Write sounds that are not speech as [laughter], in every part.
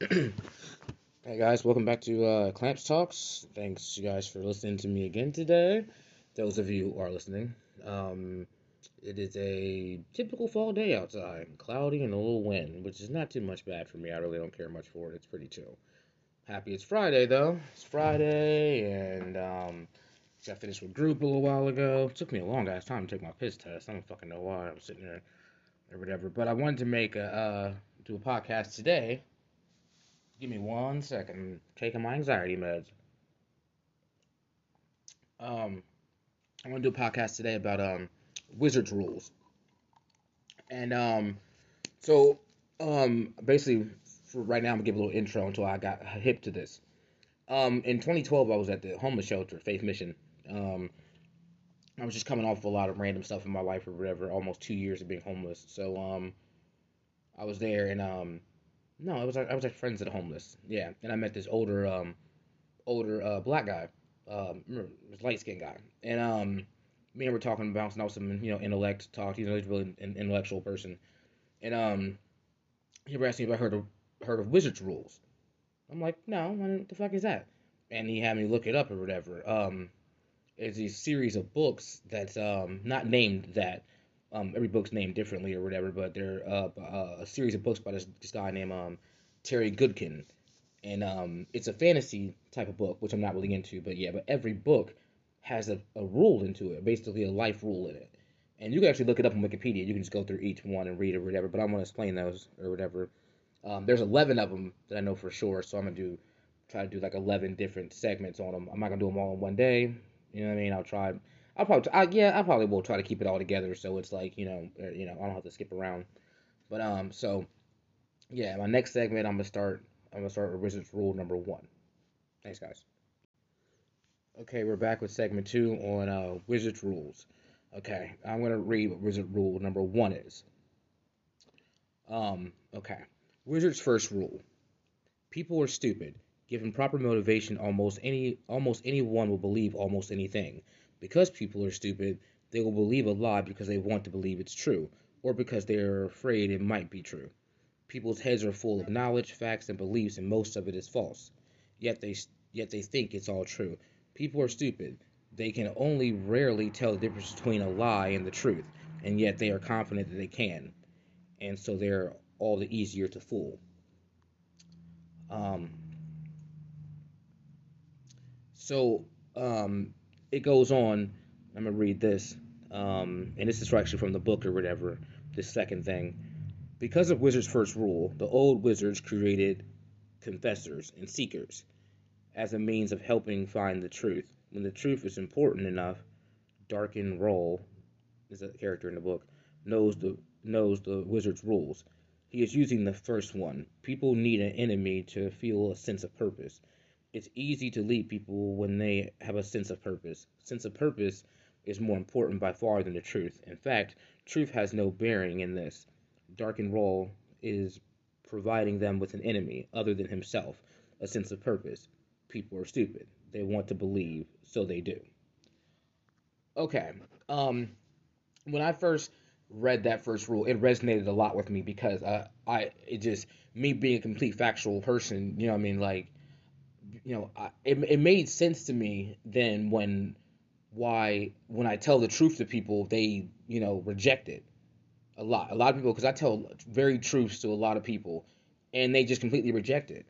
hey guys, welcome back to uh, Clamps Talks. Thanks you guys for listening to me again today. Those of you who are listening, um, it is a typical fall day outside, cloudy and a little wind, which is not too much bad for me. I really don't care much for it. It's pretty chill. Happy it's Friday though. It's Friday, and um, got finished with group a little while ago. It took me a long ass time to take my piss test. I don't fucking know why. I was sitting there or whatever, but I wanted to make a uh, do a podcast today Give me one second. I'm taking my anxiety meds. Um, I want to do a podcast today about um Wizards rules. And um, so um, basically, for right now, I'm gonna give a little intro until I got hip to this. Um, in 2012, I was at the homeless shelter, Faith Mission. Um, I was just coming off a lot of random stuff in my life or whatever, almost two years of being homeless. So um, I was there and um, no, I was I was like friends the homeless. Yeah, and I met this older um older uh black guy, um light skinned guy, and um me and were talking bouncing off some you know intellect talk. You know, he's really an intellectual person, and um he was asking if I heard of heard of Wizards rules. I'm like, no, what the fuck is that? And he had me look it up or whatever. Um, it's a series of books that's um not named that um, every book's named differently or whatever, but they're uh, a series of books by this, this guy named um, Terry Goodkind, and um, it's a fantasy type of book, which I'm not really into, but yeah, but every book has a, a rule into it, basically a life rule in it, and you can actually look it up on Wikipedia. You can just go through each one and read or whatever, but I'm gonna explain those or whatever. Um, there's 11 of them that I know for sure, so I'm gonna do try to do like 11 different segments on them. I'm not gonna do them all in one day. You know what I mean? I'll try I'll probably, I, yeah, I probably will try to keep it all together so it's like you know, er, you know, I don't have to skip around. But um, so yeah, my next segment, I'm gonna start. I'm gonna start with Wizards rule number one. Thanks, guys. Okay, we're back with segment two on uh, Wizards rules. Okay, I'm gonna read what Wizard rule number one is. Um, okay, Wizard's first rule: People are stupid. Given proper motivation, almost any almost anyone will believe almost anything. Because people are stupid, they will believe a lie because they want to believe it's true, or because they are afraid it might be true. People's heads are full of knowledge, facts, and beliefs, and most of it is false. Yet they yet they think it's all true. People are stupid. They can only rarely tell the difference between a lie and the truth, and yet they are confident that they can, and so they're all the easier to fool. Um, so um, it goes on. I'm gonna read this, um, and this is actually from the book or whatever. This second thing, because of Wizard's first rule, the old wizards created confessors and seekers as a means of helping find the truth. When the truth is important enough, Darken Rahl is a character in the book knows the knows the wizard's rules. He is using the first one. People need an enemy to feel a sense of purpose it's easy to lead people when they have a sense of purpose. Sense of purpose is more important by far than the truth. In fact, truth has no bearing in this. Darken Rahl is providing them with an enemy other than himself, a sense of purpose. People are stupid. They want to believe, so they do. Okay. Um when I first read that first rule, it resonated a lot with me because I I it just me being a complete factual person, you know what I mean, like you know, I, it it made sense to me then when why when I tell the truth to people they you know reject it a lot a lot of people because I tell very truths to a lot of people and they just completely reject it.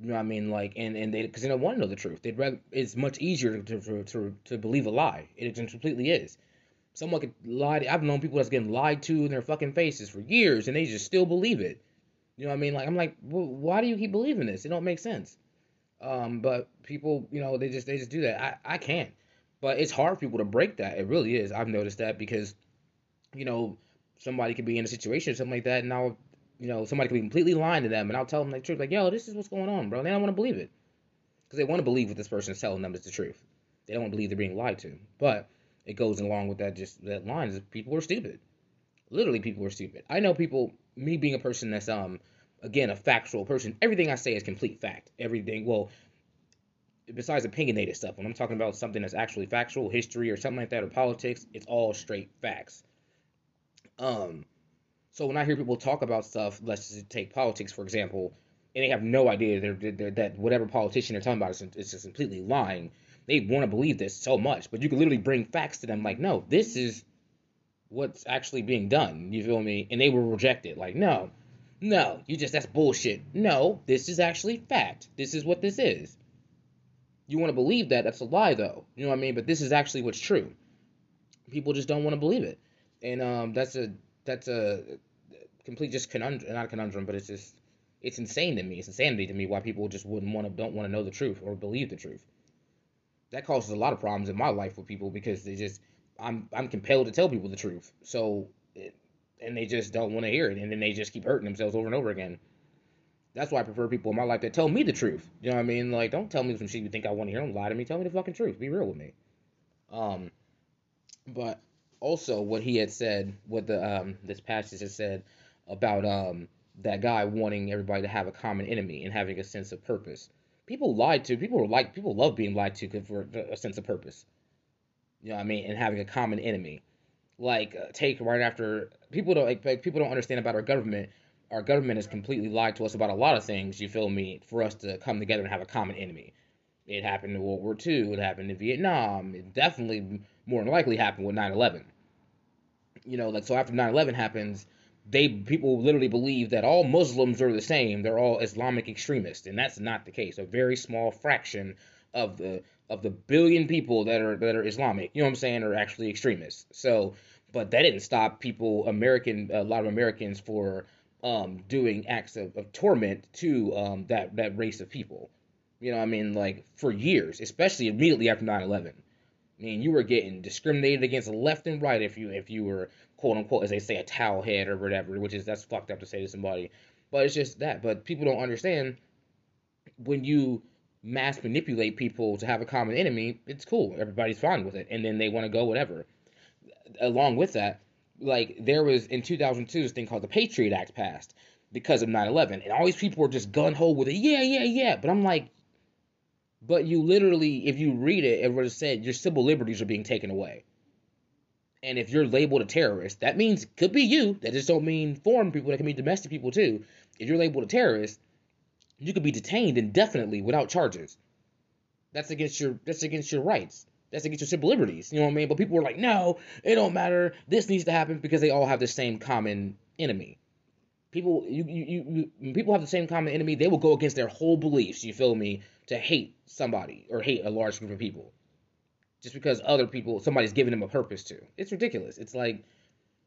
You know what I mean? Like, and, and they, because they don't want to know the truth. They'd rather, it's much easier to, to, to, to believe a lie. It just completely is. Someone could lie. To, I've known people that's getting lied to in their fucking faces for years and they just still believe it. You know what I mean? Like, I'm like, well, why do you keep believing this? It don't make sense. Um, but people, you know, they just they just do that. I I can't. But it's hard for people to break that. It really is. I've noticed that because, you know, somebody could be in a situation or something like that, and I'll, you know, somebody could be completely lying to them, and I'll tell them the truth, like, yo, this is what's going on, bro. They don't want to believe it because they want to believe what this person is telling them is the truth. They don't believe they're being lied to. But it goes along with that just that line is people are stupid. Literally, people are stupid. I know people. Me being a person that's um again a factual person. Everything I say is complete fact. Everything, well, besides opinionated stuff, when I'm talking about something that's actually factual, history or something like that, or politics, it's all straight facts. Um, so when I hear people talk about stuff, let's just take politics for example, and they have no idea they're, they're, that whatever politician they're talking about is, is just completely lying. They want to believe this so much, but you can literally bring facts to them like, no, this is what's actually being done. You feel me? And they will reject it. Like, no, no, you just that's bullshit. No, this is actually fact. This is what this is. You want to believe that? That's a lie, though. You know what I mean? But this is actually what's true. People just don't want to believe it, and um, that's a that's a complete just conundrum. Not a conundrum, but it's just it's insane to me. It's insanity to me why people just wouldn't want to don't want to know the truth or believe the truth. That causes a lot of problems in my life with people because they just I'm I'm compelled to tell people the truth. So it, and they just don't want to hear it, and then they just keep hurting themselves over and over again. That's why I prefer people in my life that tell me the truth. You know what I mean? Like, don't tell me some shit you think I want to hear. Don't lie to me. Tell me the fucking truth. Be real with me. Um, but also what he had said, what the um this passage has said about um that guy wanting everybody to have a common enemy and having a sense of purpose. People lied to. People like people love being lied to for a sense of purpose. You know what I mean? And having a common enemy. Like uh, take right after people don't like, like people don't understand about our government. Our government has completely lied to us about a lot of things. You feel me? For us to come together and have a common enemy. It happened in World War II. It happened in Vietnam. It definitely more than likely happened with 9/11. You know, like so after 9/11 happens, they people literally believe that all Muslims are the same. They're all Islamic extremists, and that's not the case. A very small fraction of the of the billion people that are that are Islamic, you know what I'm saying, are actually extremists. So, but that didn't stop people, American, a lot of Americans, for um, doing acts of, of torment to um, that that race of people. You know, I mean, like for years, especially immediately after 9/11. I mean, you were getting discriminated against left and right if you if you were quote unquote, as they say, a towel head or whatever, which is that's fucked up to say to somebody. But it's just that. But people don't understand when you mass manipulate people to have a common enemy, it's cool. Everybody's fine with it. And then they want to go whatever. Along with that, like there was in 2002 this thing called the Patriot Act passed because of 9/11, and all these people were just gun ho with it. Yeah, yeah, yeah. But I'm like, but you literally, if you read it, it have said your civil liberties are being taken away. And if you're labeled a terrorist, that means could be you. That just don't mean foreign people. That can be domestic people too. If you're labeled a terrorist, you could be detained indefinitely without charges. That's against your that's against your rights. That's against your civil liberties. You know what I mean? But people were like, no, it don't matter. This needs to happen because they all have the same common enemy. People you, you, you people have the same common enemy, they will go against their whole beliefs, you feel me, to hate somebody or hate a large group of people just because other people somebody's giving them a purpose to. It's ridiculous. It's like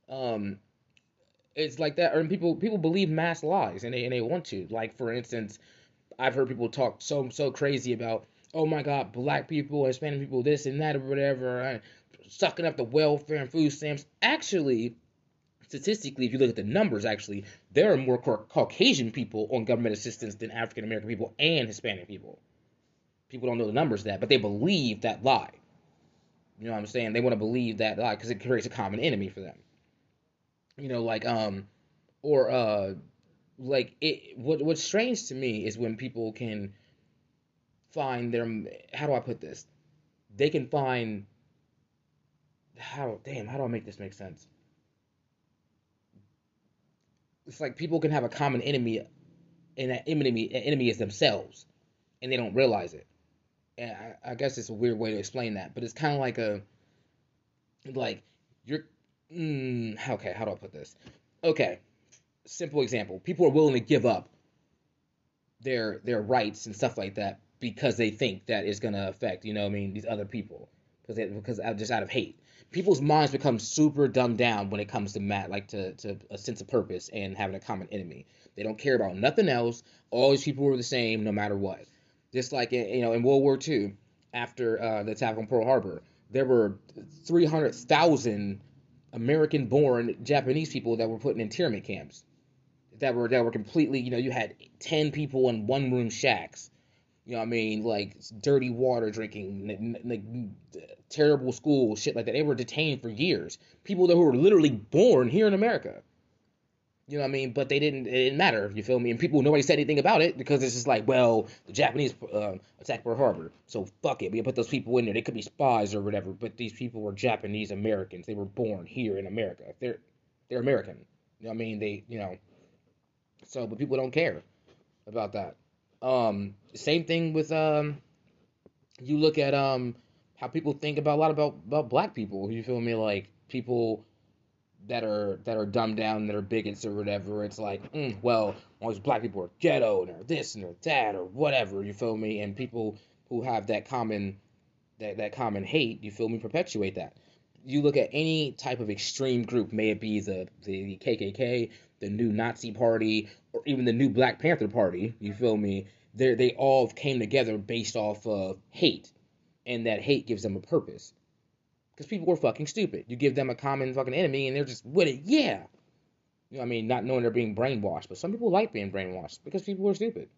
um it's like that or people people believe mass lies and they and they want to. Like for instance, I've heard people talk so so crazy about oh my god, black people, Hispanic people, this and that or whatever, and sucking up the welfare and food stamps. Actually, statistically, if you look at the numbers, actually, there are more Caucasian people on government assistance than African American people and Hispanic people. People don't know the numbers that, but they believe that lie. You know what I'm saying? They want to believe that lie because it creates a common enemy for them. You know, like um, or uh, like it. What what's strange to me is when people can find their. How do I put this? They can find. How damn? How do I make this make sense? It's like people can have a common enemy, and that enemy enemy is themselves, and they don't realize it. I, I guess it's a weird way to explain that, but it's kind of like a like you're mm, okay. How do I put this? Okay, simple example: people are willing to give up their their rights and stuff like that because they think that is going to affect you know I mean these other people because they, because just out of hate. People's minds become super dumbed down when it comes to mat like to, to a sense of purpose and having a common enemy. They don't care about nothing else. All these people were the same no matter what. Just like you know, in World War II, after uh, the attack on Pearl Harbor, there were 300,000 American-born Japanese people that were put in internment camps. That were that were completely, you know, you had 10 people in one-room shacks. You know what I mean? Like dirty water drinking, terrible school, shit like that. They were detained for years. People that were literally born here in America. You know what I mean? But they didn't. It didn't matter. You feel me? And people, nobody said anything about it because it's just like, well, the Japanese uh, attacked Pearl Harbor, so fuck it. We put those people in there. They could be spies or whatever, but these people were Japanese Americans. They were born here in America. They're they're American. You know what I mean? They, you know. So, but people don't care. about that. Um, same thing with um, you look at um how people think about a lot about about black people. You feel me? Like people that are that are dumbed down, that are bigots or whatever. It's like, mm, well, all these black people are ghetto and they're this and they're that or whatever. You feel me? And people who have that common that that common hate, you feel me, perpetuate that. You look at any type of extreme group, may it be the the KKK, the new Nazi party, or even the new Black Panther party. You feel me? They they all came together based off of hate, and that hate gives them a purpose because people were fucking stupid. You give them a common fucking enemy and they're just with it, yeah. You know, I mean, not knowing they're being brainwashed, but some people like being brainwashed because people are stupid.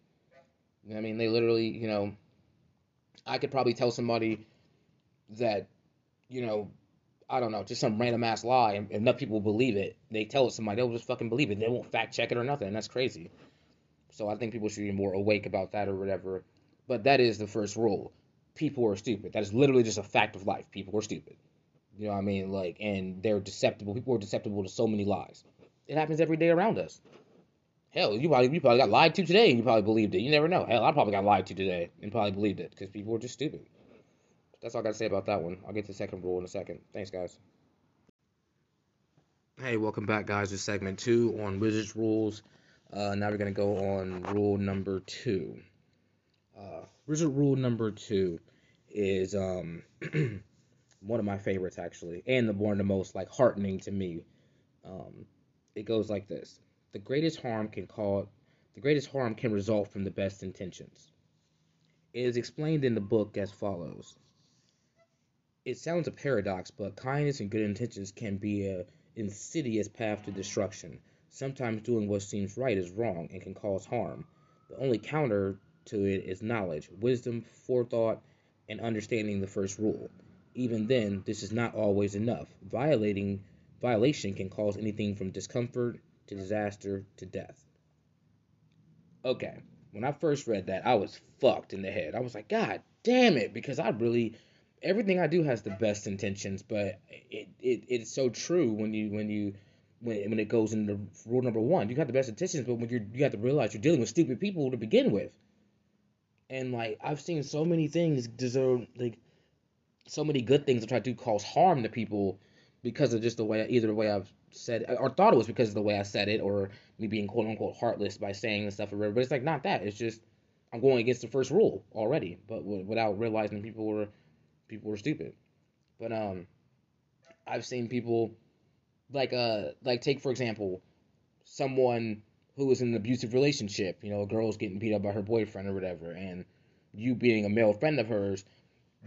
You know, I mean, they literally, you know, I could probably tell somebody that, you know, I don't know, just some random ass lie, and enough people believe it. They tell it somebody, they'll just fucking believe it. They won't fact check it or nothing, that's crazy. So I think people should be more awake about that or whatever. But that is the first rule. People are stupid. That is literally just a fact of life. People are stupid. You know what I mean? Like, and they're deceptible. People are deceptible to so many lies. It happens every day around us. Hell, you probably you probably got lied to today and you probably believed it. You never know. Hell, I probably got lied to today and probably believed it because people are just stupid. That's all I got to say about that one. I'll get to the second rule in a second. Thanks, guys. Hey, welcome back, guys, to segment two on Wizards rules. Uh, now we're gonna go on rule number two. Uh, Wizard rule number two is um [clears throat] one of my favorites actually, and the one the most like heartening to me. Um, it goes like this: the greatest harm can call the greatest harm can result from the best intentions. It is explained in the book as follows. It sounds a paradox, but kindness and good intentions can be a insidious path to destruction. Sometimes doing what seems right is wrong and can cause harm. The only counter to it is knowledge, wisdom, forethought, and understanding the first rule. Even then, this is not always enough. Violating violation can cause anything from discomfort to disaster to death. Okay, when I first read that, I was fucked in the head. I was like, God damn it, because I really everything I do has the best intentions, but it, it it's so true when you when you when when it goes into rule number one. You got the best intentions, but when you you have to realize you're dealing with stupid people to begin with. And like I've seen so many things deserve like so many good things I try to do cause harm to people because of just the way either the way I've said or thought it was because of the way I said it or me being quote unquote heartless by saying and stuff or whatever. But it's like not that. It's just I'm going against the first rule already, but without realizing people were people were stupid. But um, I've seen people like uh like take for example someone who is in an abusive relationship. You know, a girl's getting beat up by her boyfriend or whatever, and you being a male friend of hers,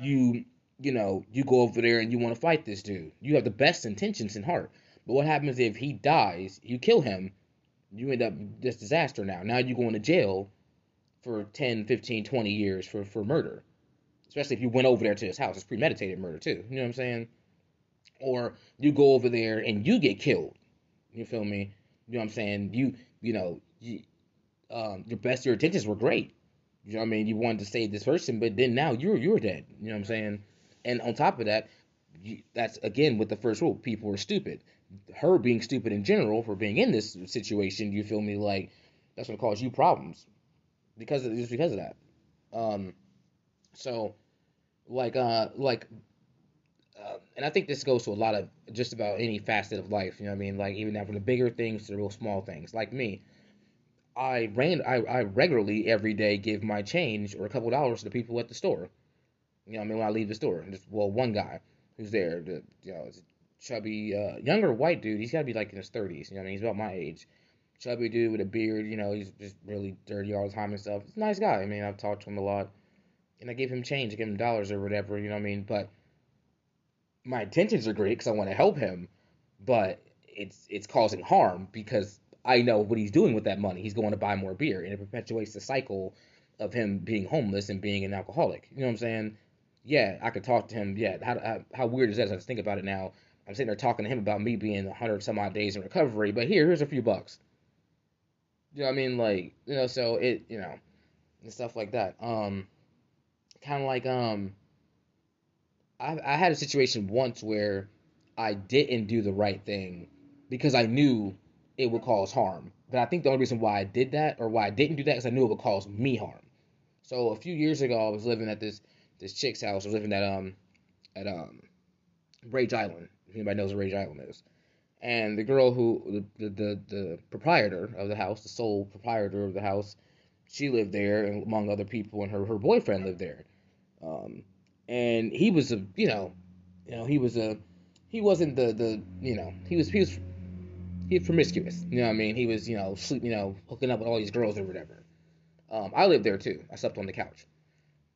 you you know, you go over there and you want to fight this dude. You have the best intentions in heart. But what happens if he dies, you kill him, you end up this disaster now. Now you're going to jail for 10, 15, 20 years for, for murder. Especially if you went over there to his house. It's premeditated murder too. You know what I'm saying? Or you go over there and you get killed. You feel me? You know what I'm saying? You you know, you, um, your best your intentions were great. You know what I mean? You wanted to save this person, but then now you're you're dead. You know what I'm saying? And on top of that, that's again with the first rule: people are stupid. Her being stupid in general for being in this situation, you feel me? Like that's gonna cause you problems because of, just because of that. Um, so like uh like uh, and I think this goes to a lot of just about any facet of life. You know what I mean? Like even now from the bigger things to the real small things. Like me, I ran I, I regularly every day give my change or a couple dollars to people at the store. You know, I mean, when I leave the store, just well, one guy who's there, the you know, it's a chubby, uh, younger white dude. He's got to be like in his thirties. You know, I mean, he's about my age. Chubby dude with a beard. You know, he's just really dirty all the time and stuff. He's a nice guy. I mean, I've talked to him a lot, and I gave him change, I gave him dollars or whatever. You know what I mean? But my intentions are great because I want to help him, but it's it's causing harm because I know what he's doing with that money. He's going to buy more beer, and it perpetuates the cycle of him being homeless and being an alcoholic. You know what I'm saying? Yeah, I could talk to him. Yeah, how, how, how weird is that? As I think about it now, I'm sitting there talking to him about me being 100 some odd days in recovery, but here, here's a few bucks. You know what I mean? Like, you know, so it, you know, and stuff like that. Um, kind of like, um, I, I had a situation once where I didn't do the right thing because I knew it would cause harm. but I think the only reason why I did that or why I didn't do that is I knew it would cause me harm. So a few years ago, I was living at this this chick's house. I was living at um at um Rage Island. If anybody knows what Rage Island is, and the girl who the, the the proprietor of the house, the sole proprietor of the house, she lived there, and among other people, and her her boyfriend lived there. Um, and he was a you know, you know he was a he wasn't the the you know he was he was he was promiscuous. You know what I mean? He was you know sleep you know hooking up with all these girls or whatever. Um, I lived there too. I slept on the couch.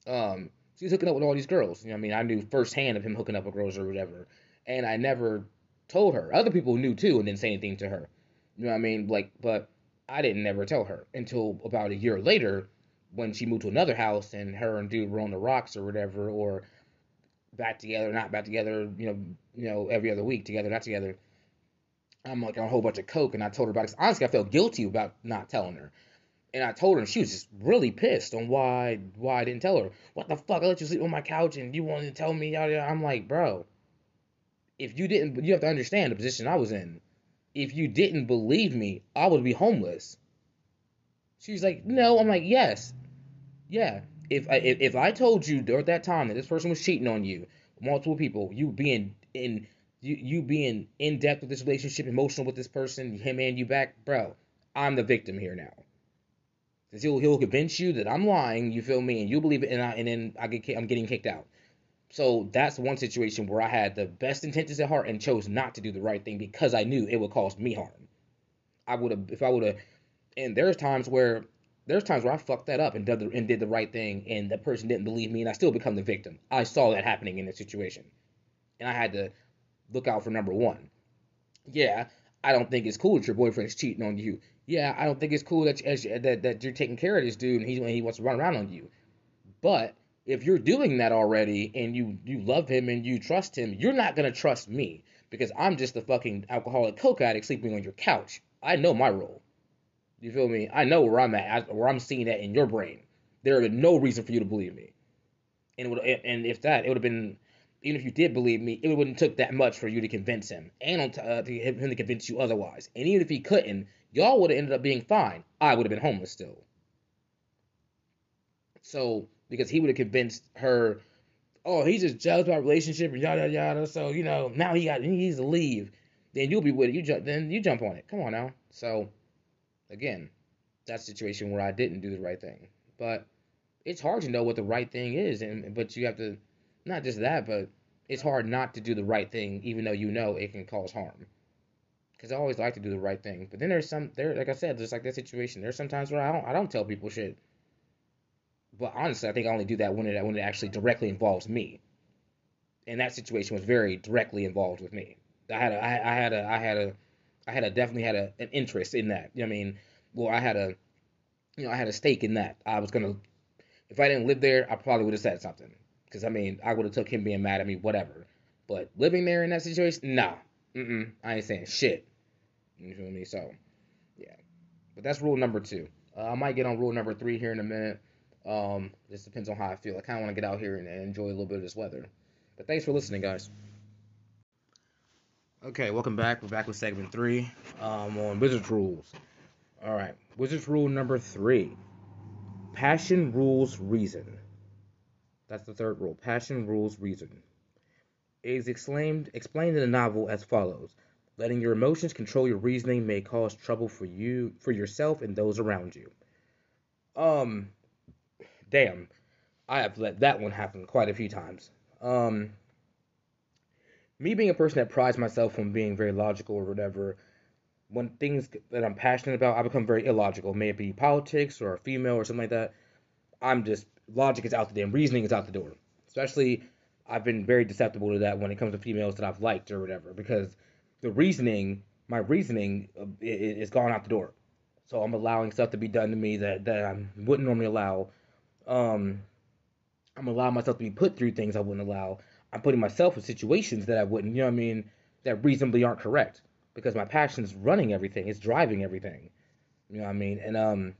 Um, so he was hooking up with all these girls. You know I mean? I knew firsthand of him hooking up with girls or whatever, and I never told her. Other people knew too and didn't say anything to her. You know what I mean? Like, but I didn't never tell her until about a year later when she moved to another house and her and dude were on the rocks or whatever, or back together, not back together, you know, you know, every other week together, not together. I'm like on a whole bunch of coke, and I told her about it. Honestly, I felt guilty about not telling her, and I told her, she was just really pissed on why why I didn't tell her. What the fuck? I let you sleep on my couch, and you wanted to tell me? I'm like, bro, if you didn't, you have to understand the position I was in. If you didn't believe me, I would be homeless. She's like, no. I'm like, yes, yeah. If I if, if I told you during that time that this person was cheating on you, multiple people, you being in you you being in depth with this relationship, emotional with this person, him and you back, bro. I'm the victim here now. He'll he'll convince you that I'm lying, you feel me, and you believe it, and I and then I get I'm getting kicked out. So that's one situation where I had the best intentions at heart and chose not to do the right thing because I knew it would cause me harm. I would have if I would have, and there's times where there's times where I fucked that up and did the and did the right thing, and the person didn't believe me, and I still become the victim. I saw that happening in the situation, and I had to look out for number one. Yeah, I don't think it's cool that your boyfriend's cheating on you. Yeah, I don't think it's cool that you, that that you're taking care of this dude and he he wants to run around on you. But if you're doing that already and you you love him and you trust him, you're not gonna trust me because I'm just a fucking alcoholic coke addict sleeping on your couch. I know my role. You feel me? I know where I'm at, where I'm seeing that in your brain. There is no reason for you to believe me. And would, and if that, it would have been even if you did believe me, it wouldn't took that much for you to convince him, and uh, to him to convince you otherwise. And even if he couldn't, y'all would have ended up being fine. I would have been homeless still. So because he would have convinced her, oh, he's just jealous about relationship and yada yada. So you know now he got he needs to leave. Then you'll be with it. You jump then you jump on it. Come on now. So again, that's situation where I didn't do the right thing. But it's hard to know what the right thing is, and but you have to not just that, but it's hard not to do the right thing, even though you know it can cause harm. Because I always like to do the right thing, but then there's some there, like I said, just like that situation. There's sometimes where I don't, I don't tell people shit. But honestly, I think I only do that when it when it actually directly involves me. And that situation was very directly involved with me. I had a, I, I had a, I had a, I had a definitely had a, an interest in that. You know I mean, well, I had a, you know, I had a stake in that. I was gonna, if I didn't live there, I probably would have said something. Because I mean, I would have took him being mad at me, whatever. But living there in that situation, nah, mm I ain't saying shit. You feel me? So, yeah. But that's rule number two. Uh, I might get on rule number three here in a minute. Um, just depends on how I feel. I kind of want to get out here and, and enjoy a little bit of this weather. But thanks for listening, guys. Okay, welcome back. We're back with segment three um, on Wizards rules. All right, Wizards rule number three: passion rules reason. That's the third rule. Passion rules reason. It is explained, explained in the novel as follows. Letting your emotions control your reasoning may cause trouble for you, for yourself, and those around you. Um, damn, I have let that one happen quite a few times. Um, me being a person that prides myself on being very logical or whatever, when things that I'm passionate about, I become very illogical. May it be politics or a female or something like that. I'm just logic is out the damn reasoning is out the door. Especially, I've been very susceptible to that when it comes to females that I've liked or whatever because the reasoning, my reasoning, uh, is gone out the door. So I'm allowing stuff to be done to me that that I wouldn't normally allow. Um, I'm allowing myself to be put through things I wouldn't allow. I'm putting myself in situations that I wouldn't. You know what I mean? That reasonably aren't correct because my passion is running everything. It's driving everything. You know what I mean? And um,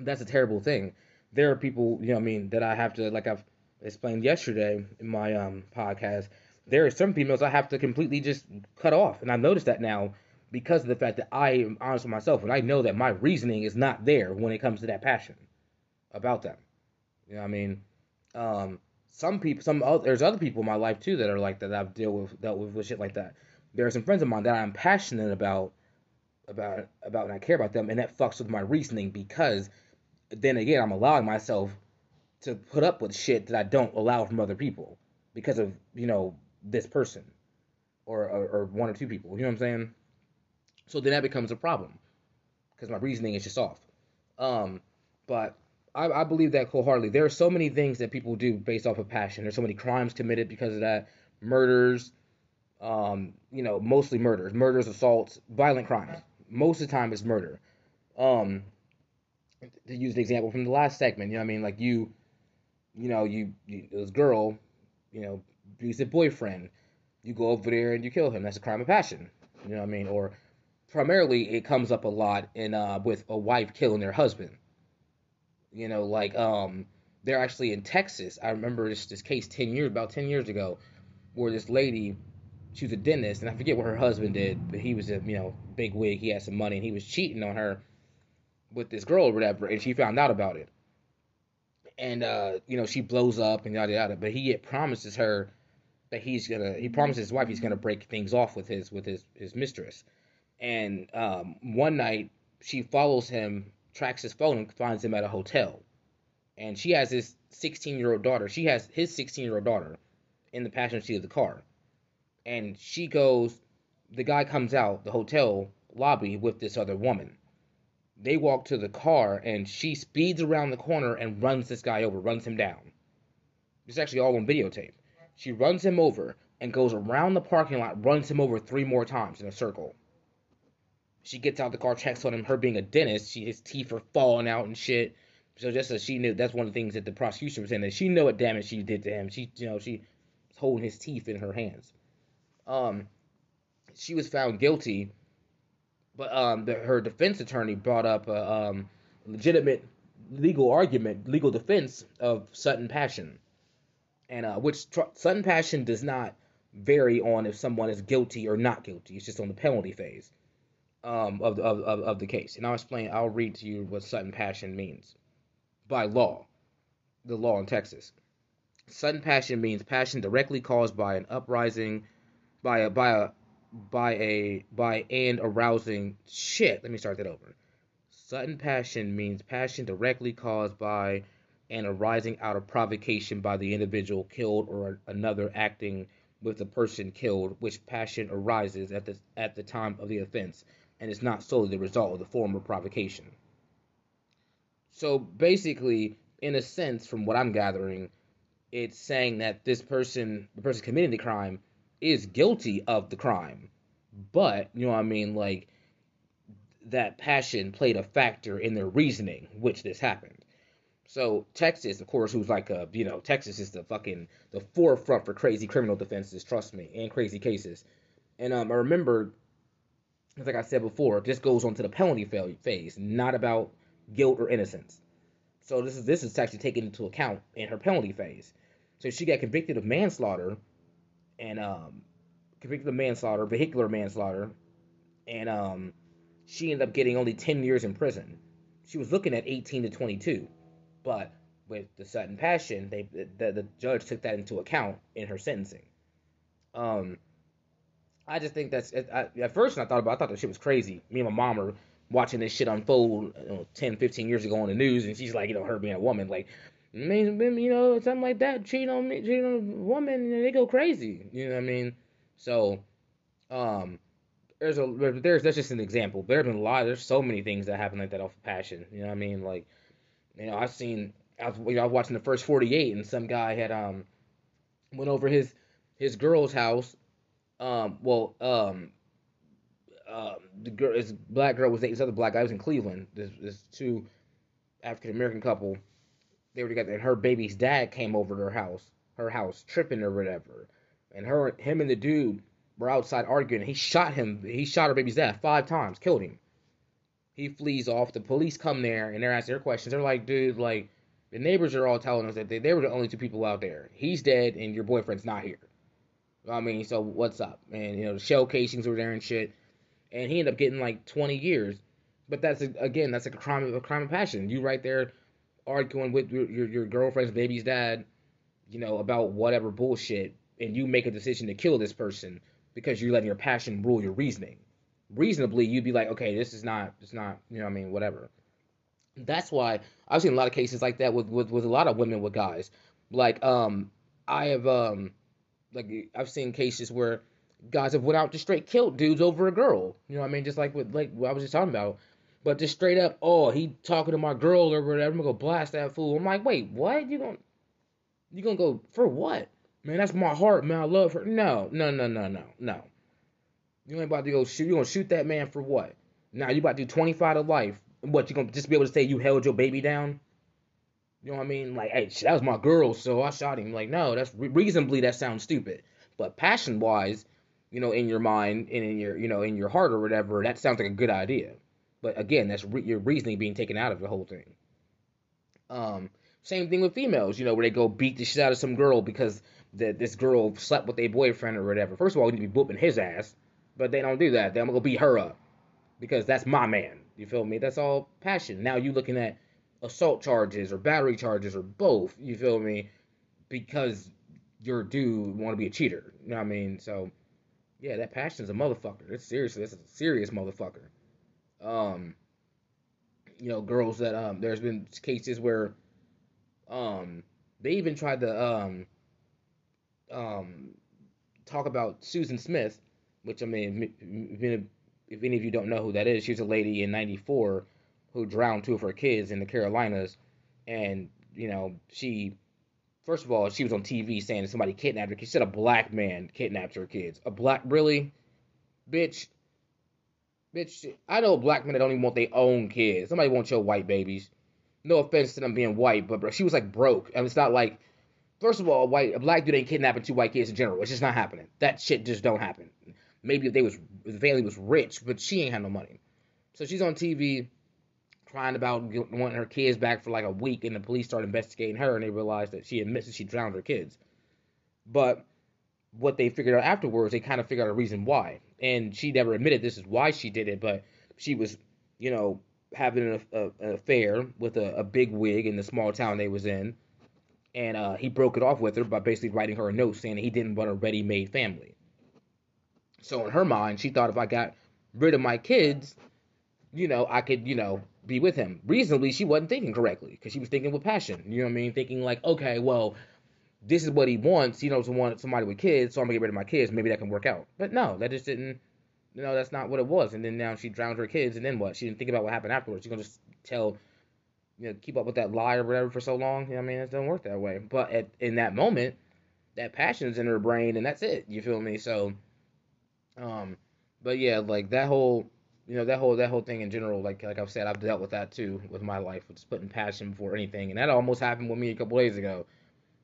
that's a terrible thing there are people, you know, what I mean, that I have to, like I've explained yesterday in my um, podcast, there are some females I have to completely just cut off, and I've noticed that now because of the fact that I am honest with myself and I know that my reasoning is not there when it comes to that passion about them. You know what I mean? Um, some people, some other, there's other people in my life too that are like that. that I've dealt with, dealt with, with shit like that. There are some friends of mine that I'm passionate about, about, about, and I care about them, and that fucks with my reasoning because then again, I'm allowing myself to put up with shit that I don't allow from other people because of you know this person or, or, or one or two people. You know what I'm saying? So then that becomes a problem because my reasoning is just off. Um, but I, I believe that wholeheartedly. There are so many things that people do based off of passion. There's so many crimes committed because of that, murders, um, you know, mostly murders, murders, assaults, violent crimes. Most of the time, it's murder. Um, to use an example from the last segment, you know, I mean, like you, you know, you, you this girl, you know, abusive boyfriend, you go over there and you kill him. That's a crime of passion. You know what I mean? Or primarily, it comes up a lot in uh, with a wife killing their husband you know, like um, they're actually in Texas. I remember this this case ten years about ten years ago, where this lady, she was a dentist, and I forget what her husband did, but he was a you know big wig. He had some money, and he was cheating on her with this girl or whatever, and she found out about it. And uh, you know, she blows up and yada yada. But he promises her that he's gonna. He promises his wife he's gonna break things off with his with his his mistress. And um, one night she follows him tracks his phone and finds him at a hotel. And she has his 16 year old daughter. She has his 16 year old daughter in the passenger seat of the car. And she goes, the guy comes out the hotel lobby with this other woman. They walk to the car and she speeds around the corner and runs this guy over, runs him down. It's actually all on videotape. She runs him over and goes around the parking lot, runs him over three more times in a circle. She gets out the car, checks on him. Her being a dentist, she, his teeth are falling out and shit. So just as she knew, that's one of the things that the prosecution was saying that she knew what damage she did to him. She, you know, she was holding his teeth in her hands. Um, she was found guilty, but um, the, her defense attorney brought up a um, legitimate legal argument, legal defense of sudden passion, and uh, which tr- sudden passion does not vary on if someone is guilty or not guilty. It's just on the penalty phase um, of, of, of, of the case. And I'll explain, I'll read to you what sudden passion means by law, the law in Texas. Sudden passion means passion directly caused by an uprising, by a, by a, by a, by and arousing shit. Let me start that over. Sudden passion means passion directly caused by and arising out of provocation by the individual killed or another acting with the person killed, which passion arises at the at the time of the offense and is not solely the result of the former provocation. So basically, in a sense, from what I'm gathering, it's saying that this person, the person committing the crime, is guilty of the crime. But, you know what I mean, like, that passion played a factor in their reasoning, which this happened. So Texas, of course, who's like a, you know, Texas is the fucking the forefront for crazy criminal defenses, trust me, and crazy cases. And um, I remember like I said before, this goes on to the penalty phase, not about guilt or innocence. So this is this is actually taken into account in her penalty phase. So she got convicted of manslaughter, and um, convicted of manslaughter, vehicular manslaughter, and um, she ended up getting only 10 years in prison. She was looking at 18 to 22, but with the sudden passion, they the, the judge took that into account in her sentencing. Um, I just think that's I, at first when I thought about, I thought that shit was crazy. Me and my mom are watching this shit unfold you know, 10, 15 years ago on the news, and she's like, you know, her being a woman, like, man, you know, something like that, cheating on me, cheating on a woman, know, they go crazy. You know what I mean? So, um, there's a there's that's just an example. There's been a lot. There's so many things that happen like that off of passion. You know what I mean? Like, you know, I've seen. I was, you know, I was watching the first 48, and some guy had um went over his his girl's house um, well, um, uh, the girl, this black girl was dating this other black guy. was in Cleveland. This, this two African American couple. They were together, and her baby's dad came over to her house, her house, tripping or whatever. And her, him, and the dude were outside arguing. And he shot him. He shot her baby's dad five times, killed him. He flees off. The police come there, and they're asking their questions. They're like, dude, like, the neighbors are all telling us that they, they were the only two people out there. He's dead, and your boyfriend's not here. I mean, so what's up? And you know, the shell casings were there and shit. and he ended up getting like 20 years. But that's a, again, that's like a crime of a crime of passion. You right there arguing with your, your, your girlfriend's baby's dad, you know, about whatever bullshit, and you make a decision to kill this person because you're letting your passion rule your reasoning. Reasonably, you'd be like, okay, this is not, it's not, you know, I mean, whatever. That's why I've seen a lot of cases like that with, with, with a lot of women with guys. Like, um, I have, um, like, I've seen cases where guys have went out to straight killed dudes over a girl. You know what I mean? Just like with, like what I was just talking about. But just straight up, oh, he talking to my girl or whatever. I'm gonna go blast that fool. I'm like, wait, what? You gonna you gonna go for what? Man, that's my heart, man. I love her. No, no, no, no, no, no. You ain't about to go shoot. You gonna shoot that man for what? Now you about to do 25 to life. What you gonna just be able to say you held your baby down? You know what I mean? Like, hey, that was my girl, so I shot him. Like, no, that's reasonably that sounds stupid. But passion wise, you know, in your mind and in your, you know, in your heart or whatever, that sounds like a good idea. But again, that's re- your reasoning being taken out of the whole thing. Um, same thing with females, you know, where they go beat the shit out of some girl because that this girl slept with a boyfriend or whatever. First of all, we need to be whooping his ass, but they don't do that. They're gonna go beat her up because that's my man. You feel me? That's all passion. Now you looking at assault charges or battery charges or both. You feel me? Because your dude want to be a cheater. You know what I mean? So yeah, that passion's a motherfucker. It's seriously, it's a serious motherfucker. Um, you know, girls that um, there's been cases where um, they even tried to um, um, talk about Susan Smith, which I mean, if any of you don't know who that is, she was a lady in '94 who drowned two of her kids in the Carolinas, and you know she. First of all, she was on TV saying somebody kidnapped her. She said a black man kidnapped her kids. A black, really, bitch. Bitch, I know black men that don't even want their own kids. Somebody wants your white babies. No offense to them being white, but bro, she was like broke. and it's not like, first of all, a white, a black dude ain't kidnapping two white kids in general. It's just not happening. That shit just don't happen. Maybe if they was, if the family was rich, but she ain't had no money. So she's on TV crying about wanting her kids back for like a week, and the police start investigating her, and they realized that she admits that she drowned her kids. But what they figured out afterwards, they kind of figured out a reason why. And she never admitted this is why she did it, but she was, you know, having an, a, an affair with a, a big wig in the small town they was in. And uh, he broke it off with her by basically writing her a note saying he didn't want a ready-made family. So in her mind, she thought if I got rid of my kids, you know, I could, you know, be with him. Reasonably, she wasn't thinking correctly because she was thinking with passion. You know what I mean? Thinking like, okay, well, this is what he wants. He knows want somebody with kids, so I'm gonna get rid of my kids. Maybe that can work out. But no, that just didn't. You know, that's not what it was. And then now she drowned her kids, and then what? She didn't think about what happened afterwards. She's gonna just tell, you know, keep up with that lie or whatever for so long. You know I mean, it doesn't work that way. But at, in that moment, that passion's in her brain, and that's it. You feel me? So, um, but yeah, like that whole, you know, that whole that whole thing in general. Like like I've said, I've dealt with that too with my life, with just putting passion before anything, and that almost happened with me a couple days ago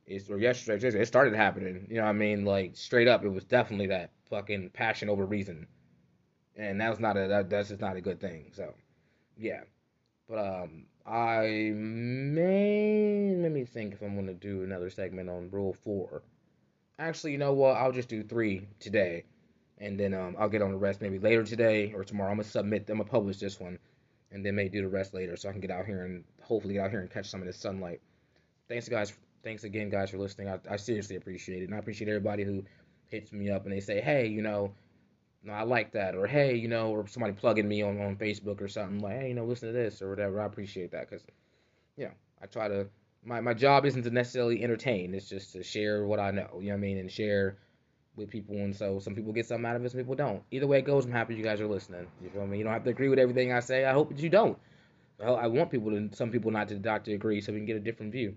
is or yesterday, it started happening. You know what I mean? Like straight up, it was definitely that fucking passion over reason, and that's not a that, that's just not a good thing. So, yeah, but um, I may let me think if I'm gonna do another segment on Rule Four. Actually, you know what? I'll just do three today, and then um, I'll get on the rest maybe later today or tomorrow. I'm gonna submit. I'm gonna publish this one, and then maybe do the rest later, so I can get out here and hopefully get out here and catch some of this sunlight. Thanks, guys thanks again, guys, for listening. I, I seriously appreciate it, and I appreciate everybody who hits me up and they say, hey, you know, no, I like that, or hey, you know, or somebody plugging me on on Facebook or something like, hey, you know, listen to this or whatever. I appreciate that because, you know, I try to. My my job isn't to necessarily entertain. It's just to share what I know. You know what I mean, and share with people. And so some people get something out of it, some people don't. Either way it goes, I'm happy you guys are listening. You feel me? You don't have to agree with everything I say. I hope that you don't. I want people to, some people not to, not to agree, so we can get a different view.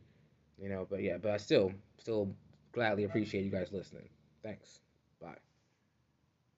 You know, but yeah, but I still still gladly appreciate you guys listening. Thanks.